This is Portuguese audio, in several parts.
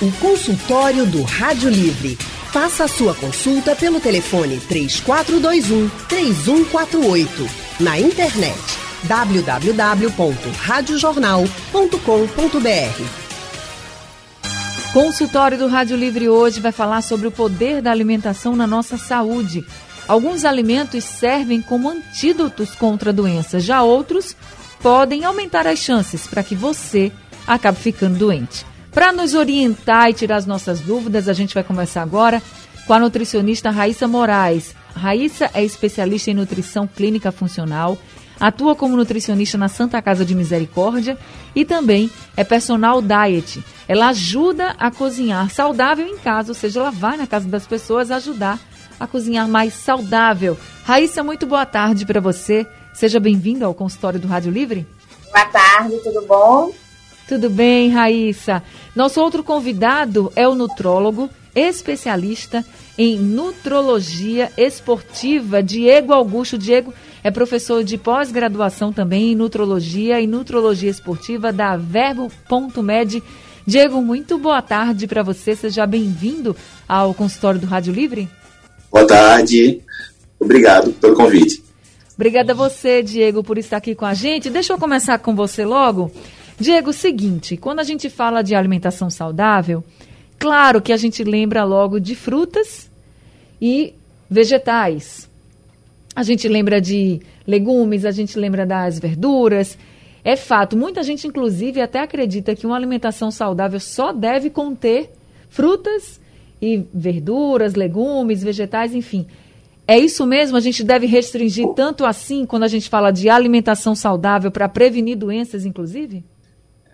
O consultório do Rádio Livre. Faça a sua consulta pelo telefone 3421 3148. Na internet www.radiojornal.com.br. Consultório do Rádio Livre hoje vai falar sobre o poder da alimentação na nossa saúde. Alguns alimentos servem como antídotos contra doenças, já outros podem aumentar as chances para que você acabe ficando doente. Para nos orientar e tirar as nossas dúvidas, a gente vai conversar agora com a nutricionista Raíssa Moraes. Raíssa é especialista em nutrição clínica funcional, atua como nutricionista na Santa Casa de Misericórdia e também é personal diet. Ela ajuda a cozinhar saudável em casa, ou seja, ela vai na casa das pessoas ajudar a cozinhar mais saudável. Raíssa, muito boa tarde para você. Seja bem-vinda ao consultório do Rádio Livre. Boa tarde, tudo bom? Tudo bem, Raíssa. Nosso outro convidado é o nutrólogo, especialista em nutrologia esportiva, Diego Augusto. Diego é professor de pós-graduação também em nutrologia e nutrologia esportiva da Verbo.med. Diego, muito boa tarde para você. Seja bem-vindo ao consultório do Rádio Livre. Boa tarde. Obrigado pelo convite. Obrigada a você, Diego, por estar aqui com a gente. Deixa eu começar com você logo. Diego, seguinte, quando a gente fala de alimentação saudável, claro que a gente lembra logo de frutas e vegetais. A gente lembra de legumes, a gente lembra das verduras. É fato, muita gente, inclusive, até acredita que uma alimentação saudável só deve conter frutas e verduras, legumes, vegetais, enfim. É isso mesmo? A gente deve restringir tanto assim quando a gente fala de alimentação saudável para prevenir doenças, inclusive?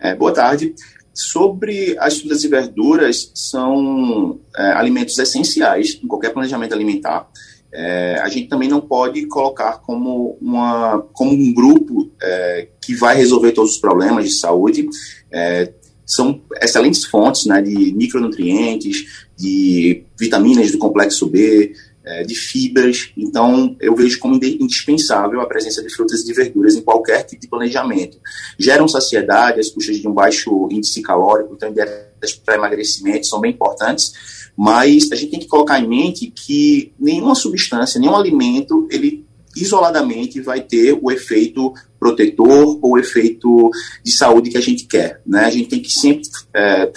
É, boa tarde. Sobre as frutas e verduras, são é, alimentos essenciais em qualquer planejamento alimentar. É, a gente também não pode colocar como, uma, como um grupo é, que vai resolver todos os problemas de saúde. É, são excelentes fontes né, de micronutrientes, de vitaminas do complexo B, é, de fibras. Então, eu vejo como indispensável a presença de frutas e de verduras em qualquer tipo de planejamento. Geram saciedade, as custas de um baixo índice calórico, então, dietas para emagrecimento são bem importantes, mas a gente tem que colocar em mente que nenhuma substância, nenhum alimento, ele isoladamente vai ter o efeito protetor ou efeito de saúde que a gente quer. Né? A gente tem que sempre é,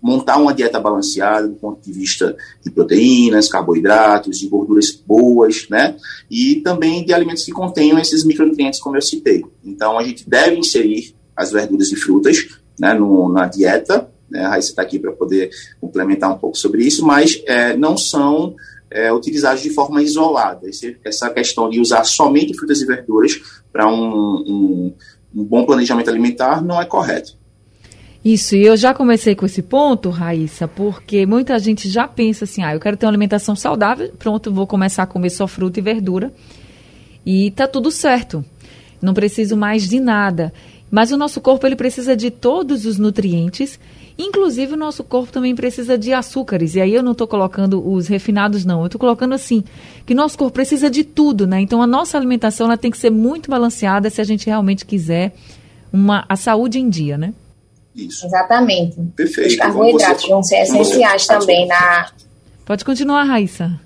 montar uma dieta balanceada do ponto de vista de proteínas, carboidratos, de gorduras boas, né? E também de alimentos que contenham esses micronutrientes, como eu citei. Então, a gente deve inserir as verduras e frutas né, no, na dieta. Né? A Raíssa está aqui para poder complementar um pouco sobre isso, mas é, não são é, utilizados de forma isolada. Esse, essa questão de usar somente frutas e verduras para um, um, um bom planejamento alimentar não é correto. Isso, e eu já comecei com esse ponto, Raíssa, porque muita gente já pensa assim, ah, eu quero ter uma alimentação saudável, pronto, vou começar a comer só fruta e verdura e tá tudo certo. Não preciso mais de nada. Mas o nosso corpo ele precisa de todos os nutrientes, inclusive o nosso corpo também precisa de açúcares. E aí eu não estou colocando os refinados não, eu estou colocando assim que nosso corpo precisa de tudo, né? Então a nossa alimentação ela tem que ser muito balanceada se a gente realmente quiser uma a saúde em dia, né? Isso. Exatamente. Perfeito. Os carboidratos vão ser essenciais também na. Pode continuar, Raíssa.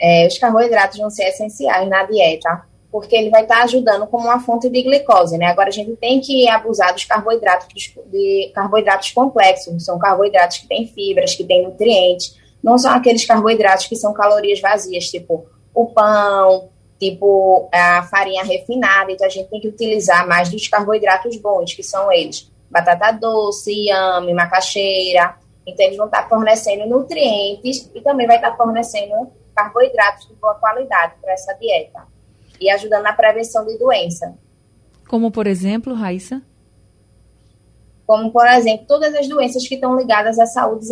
É, os carboidratos vão ser essenciais na dieta, porque ele vai estar ajudando como uma fonte de glicose, né? Agora a gente tem que abusar dos carboidratos, de carboidratos complexos, são carboidratos que têm fibras, que têm nutrientes, não são aqueles carboidratos que são calorias vazias, tipo o pão, tipo a farinha refinada, então a gente tem que utilizar mais dos carboidratos bons, que são eles batata doce, inhame, macaxeira. Então, eles vão estar fornecendo nutrientes e também vai estar fornecendo carboidratos de boa qualidade para essa dieta e ajudando na prevenção de doença. Como, por exemplo, Raíssa? Como, por exemplo, todas as doenças que estão ligadas à saúde,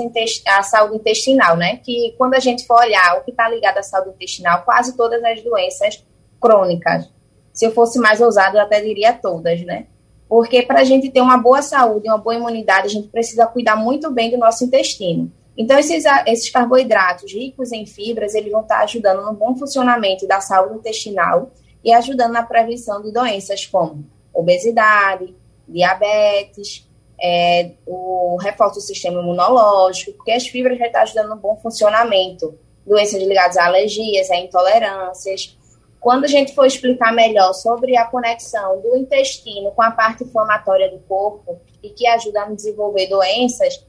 à saúde intestinal, né? Que quando a gente for olhar o que está ligado à saúde intestinal, quase todas as doenças crônicas. Se eu fosse mais ousado, eu até diria todas, né? Porque para a gente ter uma boa saúde, uma boa imunidade, a gente precisa cuidar muito bem do nosso intestino. Então, esses, esses carboidratos ricos em fibras, eles vão estar ajudando no bom funcionamento da saúde intestinal e ajudando na prevenção de doenças como obesidade, diabetes, é, o reforço do sistema imunológico, porque as fibras já estão ajudando no bom funcionamento, doenças ligadas a alergias, a intolerâncias. Quando a gente for explicar melhor sobre a conexão do intestino com a parte inflamatória do corpo e que ajuda a desenvolver doenças,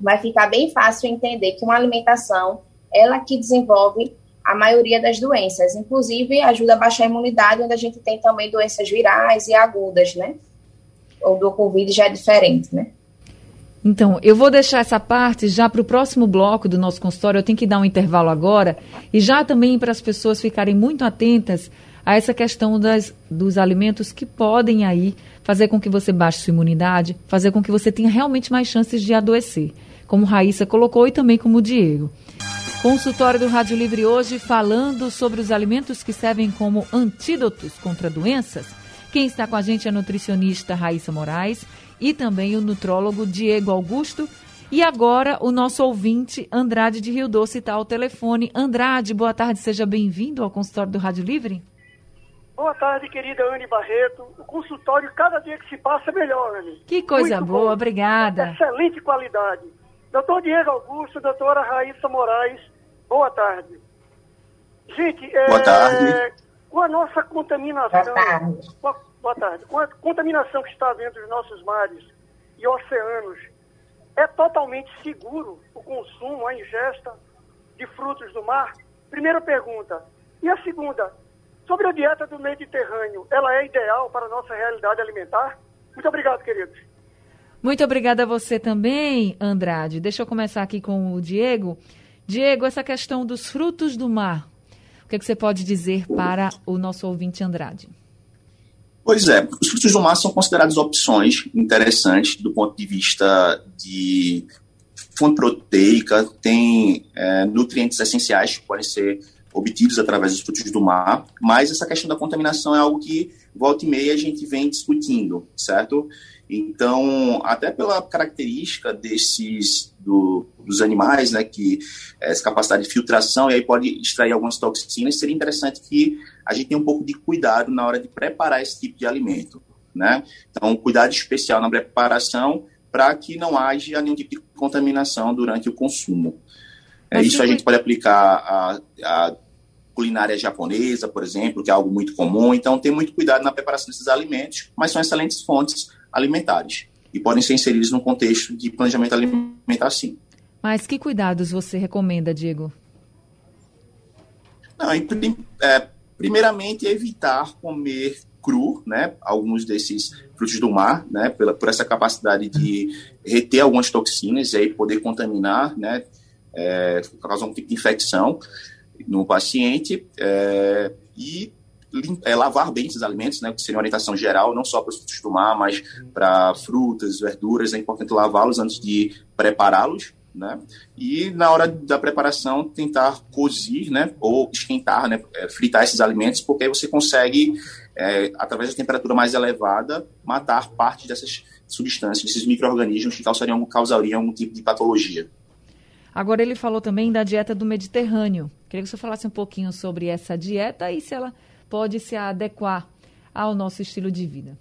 vai ficar bem fácil entender que uma alimentação, ela que desenvolve a maioria das doenças, inclusive ajuda a baixar a imunidade, onde a gente tem também doenças virais e agudas, né? Ou do Covid já é diferente, né? Então, eu vou deixar essa parte já para o próximo bloco do nosso consultório. Eu tenho que dar um intervalo agora. E já também para as pessoas ficarem muito atentas a essa questão das, dos alimentos que podem aí fazer com que você baixe sua imunidade, fazer com que você tenha realmente mais chances de adoecer. Como Raíssa colocou e também como o Diego. Consultório do Rádio Livre hoje falando sobre os alimentos que servem como antídotos contra doenças. Quem está com a gente é a nutricionista Raíssa Moraes e também o nutrólogo Diego Augusto. E agora o nosso ouvinte Andrade de Rio Doce está ao telefone. Andrade, boa tarde, seja bem-vindo ao consultório do Rádio Livre. Boa tarde, querida Anne Barreto. O consultório, cada dia que se passa, é melhor, Anne. Que coisa Muito boa, bom. obrigada. Excelente qualidade. Doutor Diego Augusto, doutora Raíssa Moraes, boa tarde. Gente, boa é, tarde. Com a nossa contaminação. Boa tarde. Com a, boa tarde. Com a contaminação que está dentro dos nossos mares e oceanos, é totalmente seguro o consumo, a ingesta de frutos do mar? Primeira pergunta. E a segunda, sobre a dieta do Mediterrâneo, ela é ideal para a nossa realidade alimentar? Muito obrigado, queridos. Muito obrigada a você também, Andrade. Deixa eu começar aqui com o Diego. Diego, essa questão dos frutos do mar, o que, é que você pode dizer para o nosso ouvinte Andrade? Pois é, os frutos do mar são considerados opções interessantes do ponto de vista de fonte proteica, tem é, nutrientes essenciais que podem ser obtidos através dos frutos do mar, mas essa questão da contaminação é algo que volta e meia a gente vem discutindo, certo? Então, até pela característica desses do, dos animais, né, que é, essa capacidade de filtração e aí pode extrair algumas toxinas, seria interessante que a gente tenha um pouco de cuidado na hora de preparar esse tipo de alimento, né? Então, cuidado especial na preparação para que não haja nenhum tipo de contaminação durante o consumo. É, isso a gente pode aplicar a, a culinária japonesa, por exemplo, que é algo muito comum. Então, tem muito cuidado na preparação desses alimentos, mas são excelentes fontes alimentares e podem ser inseridos no contexto de planejamento alimentar, sim. Mas que cuidados você recomenda, Diego? Não, é, primeiramente, evitar comer cru, né, alguns desses frutos do mar, né, pela, por essa capacidade de reter algumas toxinas e aí poder contaminar, né, é, causar um tipo de infecção no paciente é, e é, lavar bem esses alimentos, né, que seria uma orientação geral, não só para os frutos mas para frutas, verduras, é importante lavá-los antes de prepará-los, né, e na hora da preparação tentar cozir, né, ou esquentar, né, é, fritar esses alimentos, porque aí você consegue, é, através da temperatura mais elevada, matar parte dessas substâncias, desses micro-organismos que causariam, causariam algum tipo de patologia. Agora ele falou também da dieta do Mediterrâneo. Queria que você falasse um pouquinho sobre essa dieta e se ela pode se adequar ao nosso estilo de vida?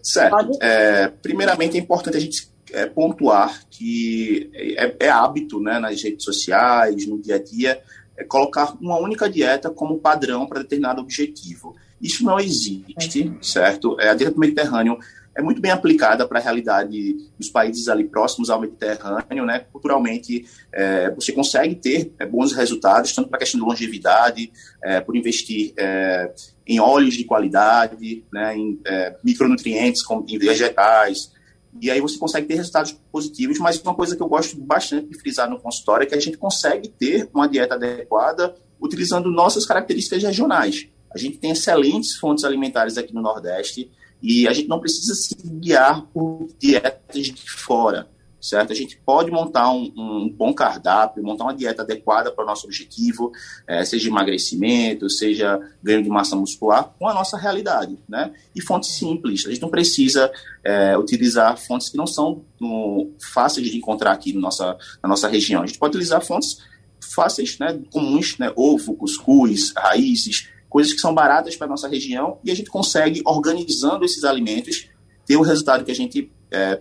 Certo. É, primeiramente, é importante a gente é, pontuar que é, é, hábito né, nas redes sociais, no dia a dia, é colocar uma única dieta como padrão para determinado objetivo. Isso não existe, certo? É, a dieta do Mediterrâneo é muito bem aplicada para a realidade dos países ali próximos ao Mediterrâneo, né? Culturalmente, é, você consegue ter é, bons resultados, tanto para a questão de longevidade, é, por investir é, em óleos de qualidade, né? Em é, micronutrientes, como em vegetais, e aí você consegue ter resultados positivos, mas uma coisa que eu gosto bastante de frisar no consultório é que a gente consegue ter uma dieta adequada utilizando nossas características regionais. A gente tem excelentes fontes alimentares aqui no Nordeste, e a gente não precisa se guiar por dietas de fora, certo? A gente pode montar um, um bom cardápio, montar uma dieta adequada para o nosso objetivo, é, seja emagrecimento, seja ganho de massa muscular, com a nossa realidade, né? E fontes simples. A gente não precisa é, utilizar fontes que não são no, fáceis de encontrar aqui na nossa, na nossa região. A gente pode utilizar fontes fáceis, né, comuns, né, ovo, cuscuz, raízes, coisas que são baratas para a nossa região, e a gente consegue, organizando esses alimentos, ter o resultado que a gente é,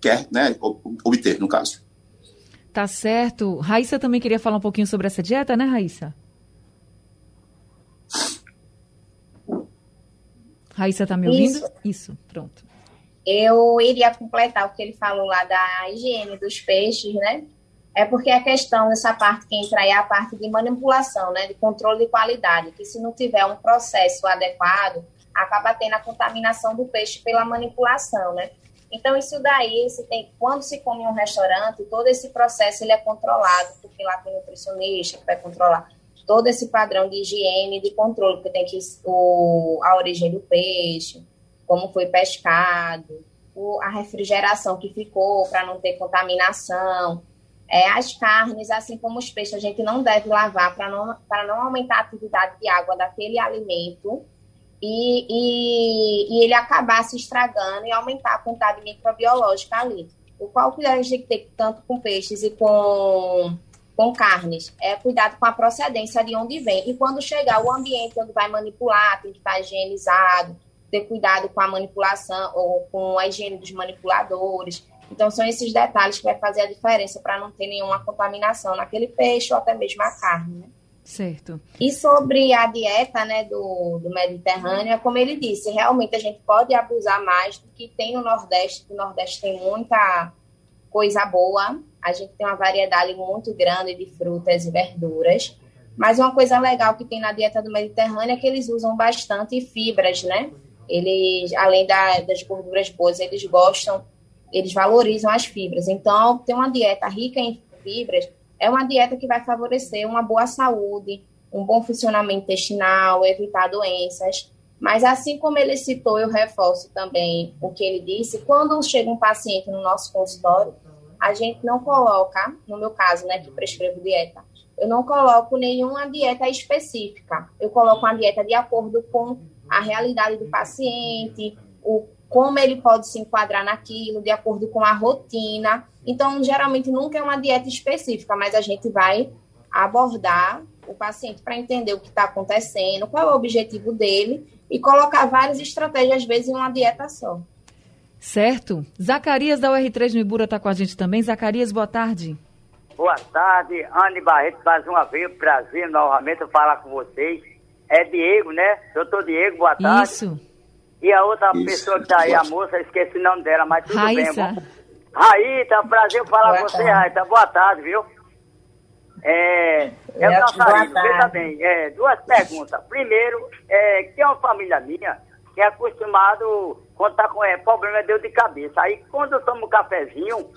quer né, obter, no caso. Tá certo. Raíssa também queria falar um pouquinho sobre essa dieta, né, Raíssa? Raíssa tá me ouvindo? Isso, Isso pronto. Eu iria completar o que ele falou lá da higiene dos peixes, né? É porque a questão dessa parte que entra aí é a parte de manipulação, né? De controle de qualidade, que se não tiver um processo adequado, acaba tendo a contaminação do peixe pela manipulação, né? Então, isso daí, se tem, quando se come em um restaurante, todo esse processo ele é controlado, porque lá tem nutricionista que vai controlar todo esse padrão de higiene, de controle, porque tem que o, a origem do peixe, como foi pescado, o, a refrigeração que ficou para não ter contaminação. É, as carnes, assim como os peixes, a gente não deve lavar para não, não aumentar a atividade de água daquele alimento e, e, e, ele acabar se estragando e aumentar a quantidade microbiológica ali. O qual cuidado a gente tem que ter tanto com peixes e com com carnes, é cuidado com a procedência de onde vem. E quando chegar o ambiente onde vai manipular, tem que estar higienizado, ter cuidado com a manipulação ou com a higiene dos manipuladores. Então, são esses detalhes que vai fazer a diferença para não ter nenhuma contaminação naquele peixe ou até mesmo a carne, né? Certo. E sobre a dieta né, do, do Mediterrâneo, é como ele disse, realmente a gente pode abusar mais do que tem no Nordeste, o Nordeste tem muita coisa boa, a gente tem uma variedade muito grande de frutas e verduras. Mas uma coisa legal que tem na dieta do Mediterrâneo é que eles usam bastante fibras, né? Eles, além da, das gorduras boas, eles gostam, eles valorizam as fibras. Então, ter uma dieta rica em fibras é uma dieta que vai favorecer uma boa saúde, um bom funcionamento intestinal, evitar doenças. Mas assim como ele citou, eu reforço também o que ele disse, quando chega um paciente no nosso consultório, a gente não coloca, no meu caso, né, que prescrevo dieta, eu não coloco nenhuma dieta específica. Eu coloco uma dieta de acordo com a realidade do paciente, o como ele pode se enquadrar naquilo, de acordo com a rotina. Então, geralmente nunca é uma dieta específica, mas a gente vai abordar o paciente para entender o que está acontecendo, qual é o objetivo dele e colocar várias estratégias, às vezes, em uma dieta só. Certo. Zacarias da UR3 no Ibura está com a gente também. Zacarias, boa tarde. Boa tarde, Anne Barreto, mais uma vez, prazer novamente falar com vocês. É Diego, né? Doutor Diego, boa tarde. Isso. E a outra Isso. pessoa que está aí, a moça, esqueci o nome dela, mas tudo Raíssa. bem. Raíssa, prazer falar com você, Raíssa. Boa tarde, viu? É, eu gostaria, veja bem, é, duas perguntas. Primeiro, é, que é uma família minha que é acostumado quando tá com é, problema de dor de cabeça. Aí quando eu tomo um cafezinho,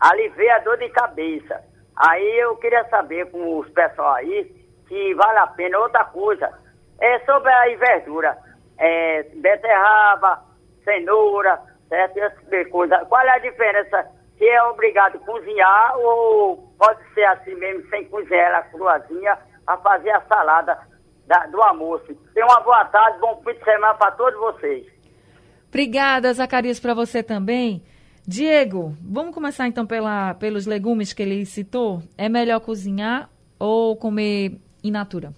alivia a dor de cabeça. Aí eu queria saber com os pessoal aí que vale a pena. Outra coisa, é sobre a verdura. É, beterraba, cenoura, certo? Essa coisa. Qual é a diferença? Se é obrigado a cozinhar ou pode ser assim mesmo, sem cozinhar ela cruazinha, a fazer a salada da, do almoço. Tenha uma boa tarde, bom fim de semana para todos vocês. Obrigada, Zacarias, para você também. Diego, vamos começar então pela, pelos legumes que ele citou. É melhor cozinhar ou comer in natura?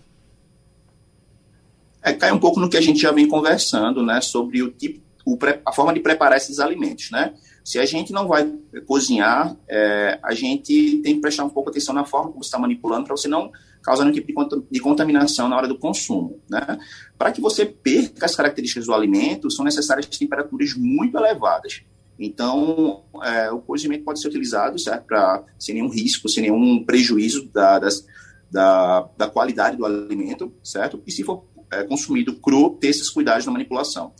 É, cai um pouco no que a gente já vem conversando, né, sobre o tipo, o, a forma de preparar esses alimentos, né? Se a gente não vai cozinhar, é, a gente tem que prestar um pouco atenção na forma como você está manipulando para você não causar nenhum tipo de contaminação na hora do consumo. Né? Para que você perca as características do alimento, são necessárias temperaturas muito elevadas. Então, é, o cozimento pode ser utilizado para sem nenhum risco, sem nenhum prejuízo da, das, da, da qualidade do alimento, certo? E se for é, consumido cru, ter esses cuidados na manipulação.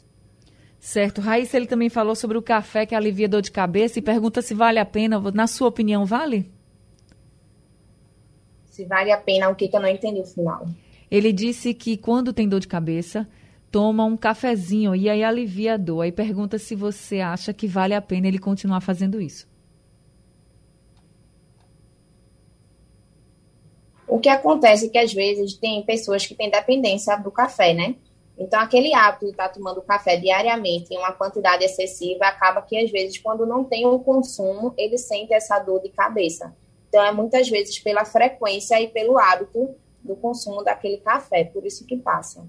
Certo. Raíssa, ele também falou sobre o café que alivia dor de cabeça e pergunta se vale a pena. Na sua opinião, vale? Se vale a pena, o que, que eu não entendi o final. Ele disse que quando tem dor de cabeça, toma um cafezinho e aí alivia a dor. Aí pergunta se você acha que vale a pena ele continuar fazendo isso. O que acontece é que às vezes tem pessoas que têm dependência do café, né? Então, aquele hábito de estar tomando café diariamente em uma quantidade excessiva acaba que, às vezes, quando não tem o consumo, ele sente essa dor de cabeça. Então, é muitas vezes pela frequência e pelo hábito do consumo daquele café, por isso que passa.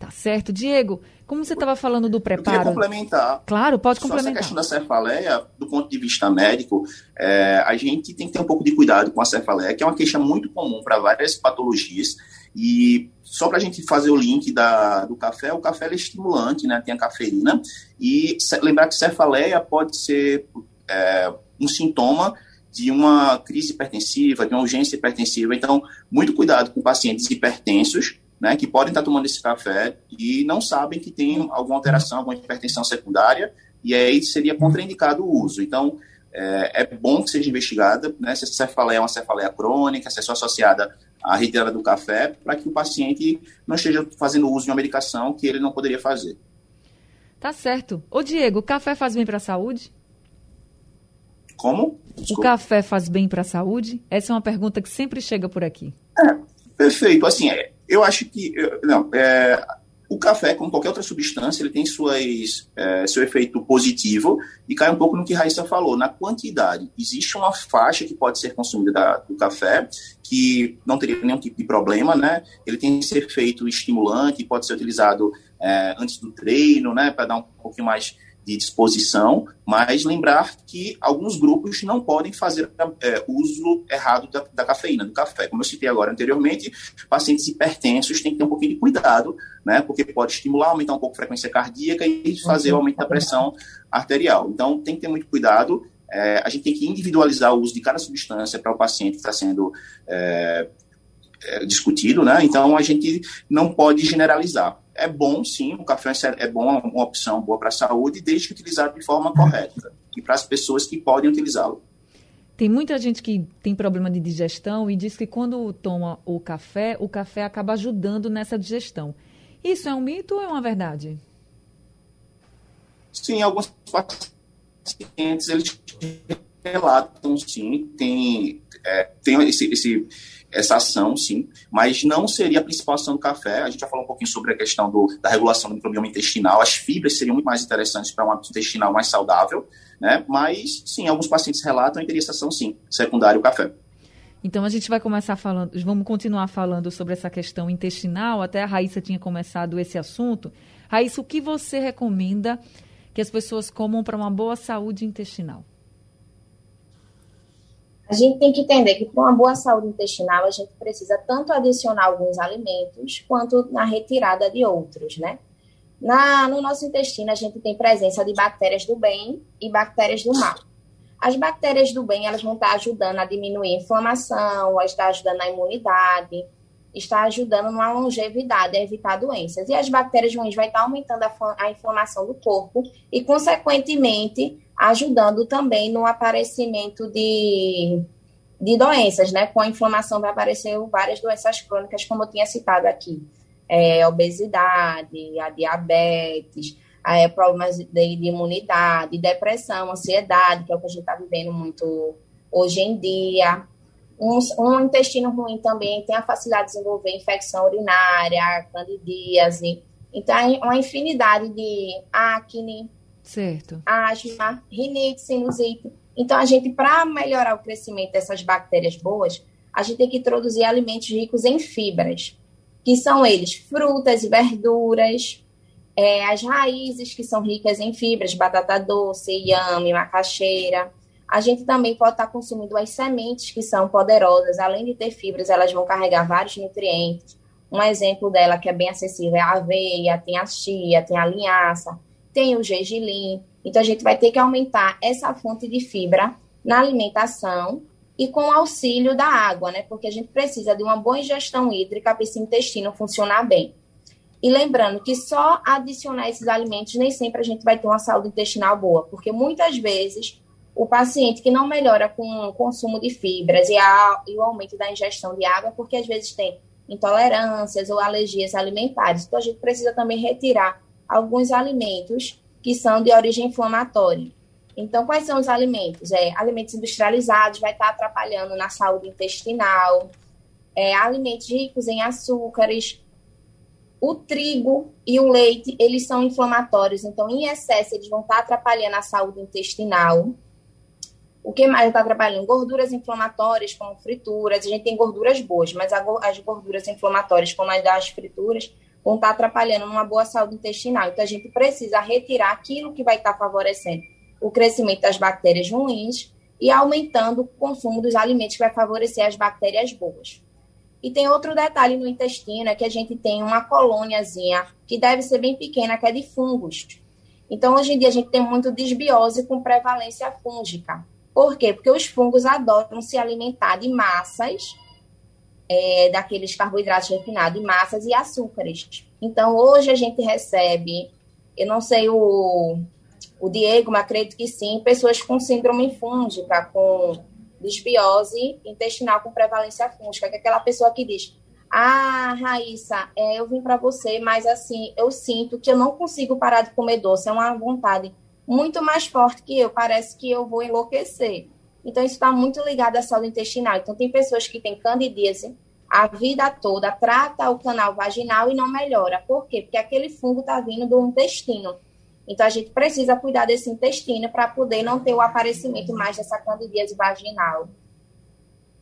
Tá certo. Diego, como você estava falando do preparo... Eu queria complementar. Claro, pode complementar. Só essa questão da cefaleia, do ponto de vista médico, é, a gente tem que ter um pouco de cuidado com a cefaleia, que é uma queixa muito comum para várias patologias. E só para a gente fazer o link da, do café, o café é estimulante, né? Tem a cafeína. E lembrar que cefaleia pode ser é, um sintoma de uma crise hipertensiva, de uma urgência hipertensiva. Então, muito cuidado com pacientes hipertensos, né, que podem estar tomando esse café e não sabem que tem alguma alteração, alguma hipertensão secundária, e aí seria contraindicado o uso. Então, é, é bom que seja investigada, né, se essa cefaleia é uma cefaleia crônica, se é só associada à retirada do café, para que o paciente não esteja fazendo uso de uma medicação que ele não poderia fazer. Tá certo. Ô, Diego, o café faz bem para a saúde? Como? Desculpa. O café faz bem para a saúde? Essa é uma pergunta que sempre chega por aqui. É, perfeito. Assim, é, eu acho que. Não, é, o café, como qualquer outra substância, ele tem suas, é, seu efeito positivo e cai um pouco no que Raíssa falou, na quantidade. Existe uma faixa que pode ser consumida da, do café que não teria nenhum tipo de problema, né? Ele tem esse efeito estimulante, pode ser utilizado é, antes do treino, né? Para dar um pouquinho mais de disposição, mas lembrar que alguns grupos não podem fazer é, uso errado da, da, cafeína, do café. Como eu citei agora anteriormente, pacientes hipertensos têm que ter um pouquinho de cuidado, né, porque pode estimular, aumentar um pouco a frequência cardíaca e fazer o aumento da pressão arterial. Então, tem que ter muito cuidado. É, a gente tem que individualizar o uso de cada substância para o paciente que está sendo é, é, discutido, né? Então, a gente não pode generalizar é bom, sim, o café é bom, uma opção boa para a saúde, desde que utilizado de forma correta e para as pessoas que podem utilizá-lo. Tem muita gente que tem problema de digestão e diz que quando toma o café, o café acaba ajudando nessa digestão. Isso é um mito ou é uma verdade? Sim, alguns pacientes eles relatam, sim, tem, é, tem esse, esse essa ação, sim, mas não seria a principal ação do café. A gente já falou um pouquinho sobre a questão do, da regulação do microbioma intestinal. As fibras seriam muito mais interessantes para um hábito intestinal mais saudável, né? Mas, sim, alguns pacientes relatam e teria essa ação, sim, secundária o café. Então, a gente vai começar falando, vamos continuar falando sobre essa questão intestinal. Até a Raíssa tinha começado esse assunto. Raíssa, o que você recomenda que as pessoas comam para uma boa saúde intestinal? A gente tem que entender que para uma boa saúde intestinal a gente precisa tanto adicionar alguns alimentos quanto na retirada de outros, né? Na, no nosso intestino a gente tem presença de bactérias do bem e bactérias do mal. As bactérias do bem elas vão estar ajudando a diminuir a inflamação, a estar ajudando na imunidade, está ajudando na longevidade, a evitar doenças. E as bactérias ruins vai estar aumentando a, a inflamação do corpo e, consequentemente, ajudando também no aparecimento de, de doenças, né? Com a inflamação vai aparecer várias doenças crônicas, como eu tinha citado aqui. É, obesidade, a diabetes, é, problemas de, de imunidade, depressão, ansiedade, que é o que a gente está vivendo muito hoje em dia. Um, um, intestino ruim também tem a facilidade de desenvolver infecção urinária, candidíase. Então, uma infinidade de acne, certo. asma, rinite, sinusite. Então, a gente, para melhorar o crescimento dessas bactérias boas, a gente tem que introduzir alimentos ricos em fibras, que são eles frutas e verduras, é, as raízes que são ricas em fibras, batata doce, inhame, macaxeira, a gente também pode estar consumindo as sementes que são poderosas, além de ter fibras, elas vão carregar vários nutrientes. Um exemplo dela que é bem acessível é a aveia, tem a chia, tem a linhaça, tem o gergelim. Então a gente vai ter que aumentar essa fonte de fibra na alimentação e com o auxílio da água, né? Porque a gente precisa de uma boa ingestão hídrica para esse intestino funcionar bem. E lembrando que só adicionar esses alimentos nem sempre a gente vai ter uma saúde intestinal boa, porque muitas vezes o paciente que não melhora com o consumo de fibras e, a, e o aumento da ingestão de água, porque às vezes tem intolerâncias ou alergias alimentares. Então, a gente precisa também retirar alguns alimentos que são de origem inflamatória. Então, quais são os alimentos? É, alimentos industrializados vai estar atrapalhando na saúde intestinal, é, alimentos ricos em açúcares, o trigo e o leite, eles são inflamatórios, então, em excesso, eles vão estar atrapalhando a saúde intestinal. O que mais está trabalhando? Gorduras inflamatórias, como frituras. A gente tem gorduras boas, mas as gorduras inflamatórias, como as das frituras, vão estar atrapalhando uma boa saúde intestinal. Então, a gente precisa retirar aquilo que vai estar favorecendo o crescimento das bactérias ruins e aumentando o consumo dos alimentos que vai favorecer as bactérias boas. E tem outro detalhe no intestino, é que a gente tem uma colôniazinha que deve ser bem pequena, que é de fungos. Então, hoje em dia, a gente tem muito desbiose com prevalência fúngica. Por quê? Porque os fungos adoram se alimentar de massas, é, daqueles carboidratos refinados, massas e açúcares. Então, hoje a gente recebe, eu não sei o, o Diego, mas acredito que sim, pessoas com síndrome fúngica, com desbiose intestinal com prevalência fúngica, que é aquela pessoa que diz: Ah, Raíssa, é, eu vim para você, mas assim, eu sinto que eu não consigo parar de comer doce, é uma vontade muito mais forte que eu, parece que eu vou enlouquecer. Então, isso está muito ligado à saúde intestinal. Então, tem pessoas que têm candidíase a vida toda, trata o canal vaginal e não melhora. Por quê? Porque aquele fungo está vindo do intestino. Então, a gente precisa cuidar desse intestino para poder não ter o aparecimento mais dessa candidíase vaginal.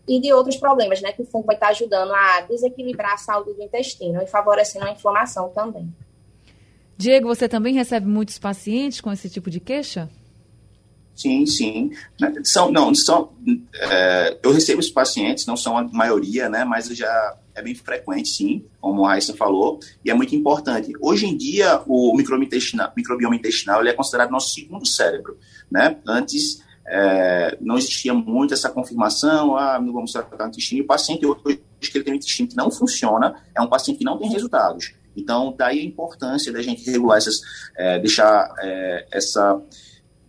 E de outros problemas, né? Que o fungo vai estar ajudando a desequilibrar a saúde do intestino e favorecendo a inflamação também. Diego, você também recebe muitos pacientes com esse tipo de queixa? Sim, sim. São, não, são, é, eu recebo os pacientes, não são a maioria, né, mas já é bem frequente, sim, como a Raíssa falou, e é muito importante. Hoje em dia, o microbioma intestinal, ele é considerado nosso segundo cérebro, né? Antes, é, não existia muito essa confirmação, ah, não vamos tratar o intestino, e o paciente hoje que ele tem um intestino que não funciona, é um paciente que não tem resultados. Então, daí a importância da gente regular essas, é, deixar é, essa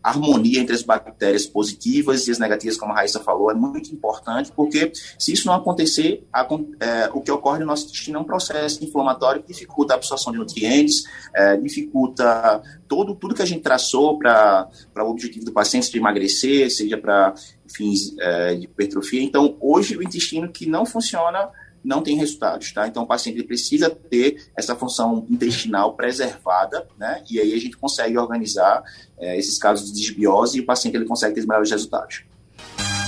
harmonia entre as bactérias positivas e as negativas, como a Raíssa falou, é muito importante, porque se isso não acontecer, a, é, o que ocorre no nosso intestino é um processo inflamatório que dificulta a absorção de nutrientes, é, dificulta todo, tudo que a gente traçou para o objetivo do paciente, seja de emagrecer, seja para fins é, de hipertrofia. Então, hoje, o intestino que não funciona não tem resultados, tá? Então o paciente precisa ter essa função intestinal preservada, né? E aí a gente consegue organizar é, esses casos de desbiose e o paciente ele consegue ter os melhores resultados.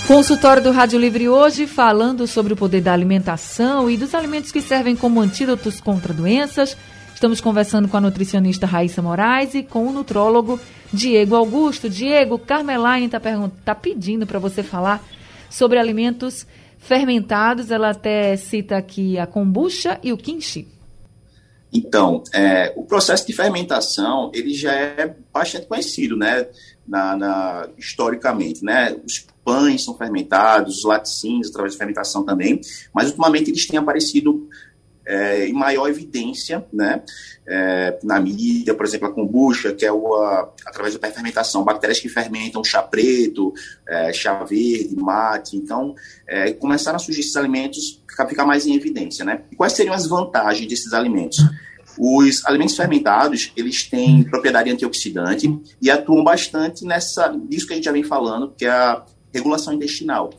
Consultório do Rádio Livre hoje falando sobre o poder da alimentação e dos alimentos que servem como antídotos contra doenças. Estamos conversando com a nutricionista Raíssa Moraes e com o nutrólogo Diego Augusto. Diego, Carmelaine está tá pedindo para você falar sobre alimentos fermentados, ela até cita aqui a kombucha e o kimchi. Então, é, o processo de fermentação, ele já é bastante conhecido, né, na, na, historicamente, né, os pães são fermentados, os laticínios através de fermentação também, mas ultimamente eles têm aparecido é, em maior evidência né, é, na mídia, por exemplo, a kombucha, que é o, a, através da fermentação, bactérias que fermentam chá preto, é, chá verde, mate. Então, é, começaram a surgir esses alimentos ficar mais em evidência. Né? E quais seriam as vantagens desses alimentos? Os alimentos fermentados, eles têm propriedade antioxidante e atuam bastante nessa, disso que a gente já vem falando, que é a regulação intestinal.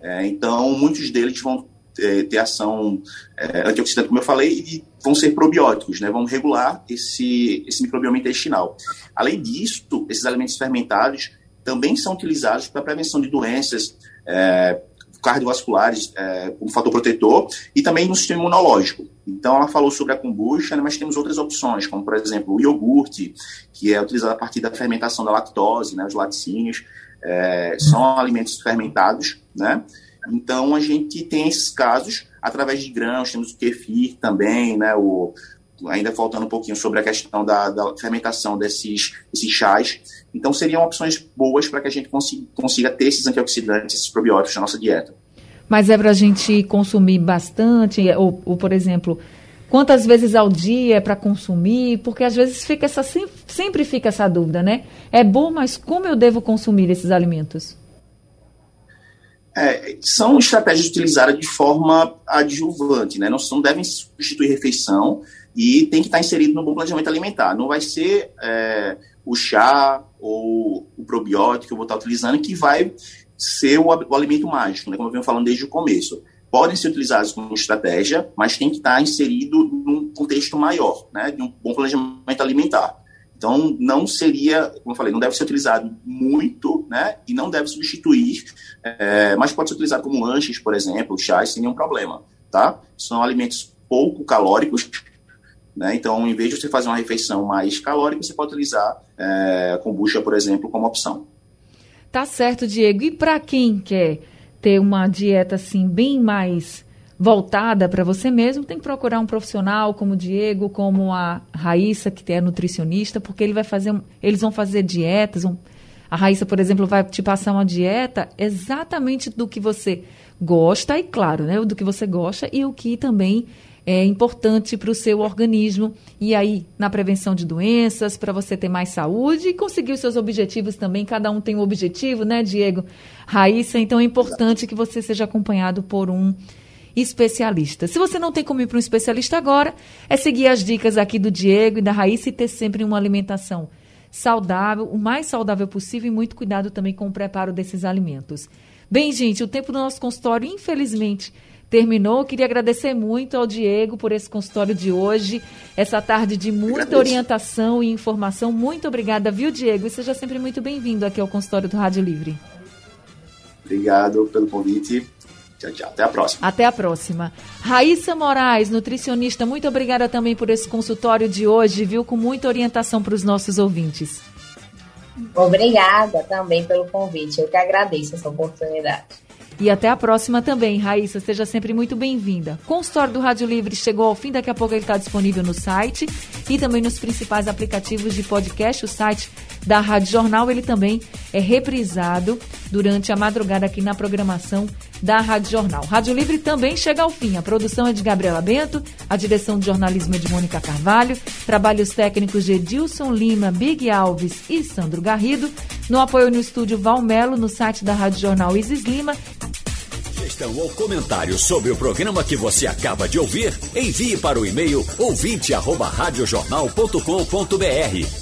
É, então, muitos deles vão é, ter ação é, antioxidante, como eu falei, e vão ser probióticos, né? vão regular esse, esse microbioma intestinal. Além disso, esses alimentos fermentados também são utilizados para prevenção de doenças é, cardiovasculares é, como fator protetor e também no sistema imunológico. Então, ela falou sobre a kombucha, né, mas temos outras opções, como, por exemplo, o iogurte, que é utilizado a partir da fermentação da lactose, né, os laticínios, é, são alimentos fermentados, né, então, a gente tem esses casos através de grãos, temos o kefir também, né, o, ainda faltando um pouquinho sobre a questão da, da fermentação desses, desses chás. Então, seriam opções boas para que a gente consiga, consiga ter esses antioxidantes, esses probióticos na nossa dieta. Mas é para a gente consumir bastante, ou, ou, por exemplo, quantas vezes ao dia é para consumir? Porque às vezes fica essa, sempre fica essa dúvida, né? É bom, mas como eu devo consumir esses alimentos? É, são estratégias utilizadas de forma adjuvante, né? não, não devem substituir refeição e tem que estar inserido no bom planejamento alimentar. Não vai ser é, o chá ou o probiótico que eu vou estar utilizando que vai ser o, o alimento mágico, né? como eu venho falando desde o começo. Podem ser utilizados como estratégia, mas tem que estar inserido num contexto maior, né? de um bom planejamento alimentar. Então, não seria, como eu falei, não deve ser utilizado muito, né? E não deve substituir, é, mas pode ser utilizado como lanches, por exemplo, chás, sem nenhum problema, tá? São alimentos pouco calóricos, Né? Então, em vez de você fazer uma refeição mais calórica, você pode utilizar é, kombucha, por exemplo, como opção. Tá certo, Diego. E para quem quer ter uma dieta assim bem mais voltada para você mesmo, tem que procurar um profissional como o Diego, como a Raíssa, que é nutricionista, porque ele vai fazer, eles vão fazer dietas. Vão, a Raíssa, por exemplo, vai te passar uma dieta exatamente do que você gosta e claro, né, do que você gosta e o que também é importante para o seu organismo e aí na prevenção de doenças, para você ter mais saúde e conseguir os seus objetivos também. Cada um tem um objetivo, né, Diego? Raíssa, então é importante que você seja acompanhado por um especialista. Se você não tem como ir para um especialista agora, é seguir as dicas aqui do Diego e da Raíssa e ter sempre uma alimentação saudável, o mais saudável possível e muito cuidado também com o preparo desses alimentos. Bem, gente, o tempo do nosso consultório, infelizmente, terminou. Queria agradecer muito ao Diego por esse consultório de hoje, essa tarde de muita orientação e informação. Muito obrigada, viu, Diego? E seja sempre muito bem-vindo aqui ao consultório do Rádio Livre. Obrigado pelo convite. Tchau, tchau. Até a próxima. Até a próxima. Raíssa Moraes, nutricionista, muito obrigada também por esse consultório de hoje, viu? Com muita orientação para os nossos ouvintes. Obrigada também pelo convite. Eu que agradeço essa oportunidade. E até a próxima também, Raíssa. Seja sempre muito bem-vinda. Consultório do Rádio Livre chegou ao fim. Daqui a pouco ele está disponível no site e também nos principais aplicativos de podcast. O site da Rádio Jornal ele também é reprisado durante a madrugada aqui na programação da Rádio Jornal. Rádio Livre também chega ao fim. A produção é de Gabriela Bento, a direção de jornalismo é de Mônica Carvalho, trabalhos técnicos de Edilson Lima, Big Alves e Sandro Garrido. No apoio no estúdio Valmelo, no site da Rádio Jornal Isis Lima Sugestão ou comentário sobre o programa que você acaba de ouvir, envie para o e-mail ouvinte@radiojornal.com.br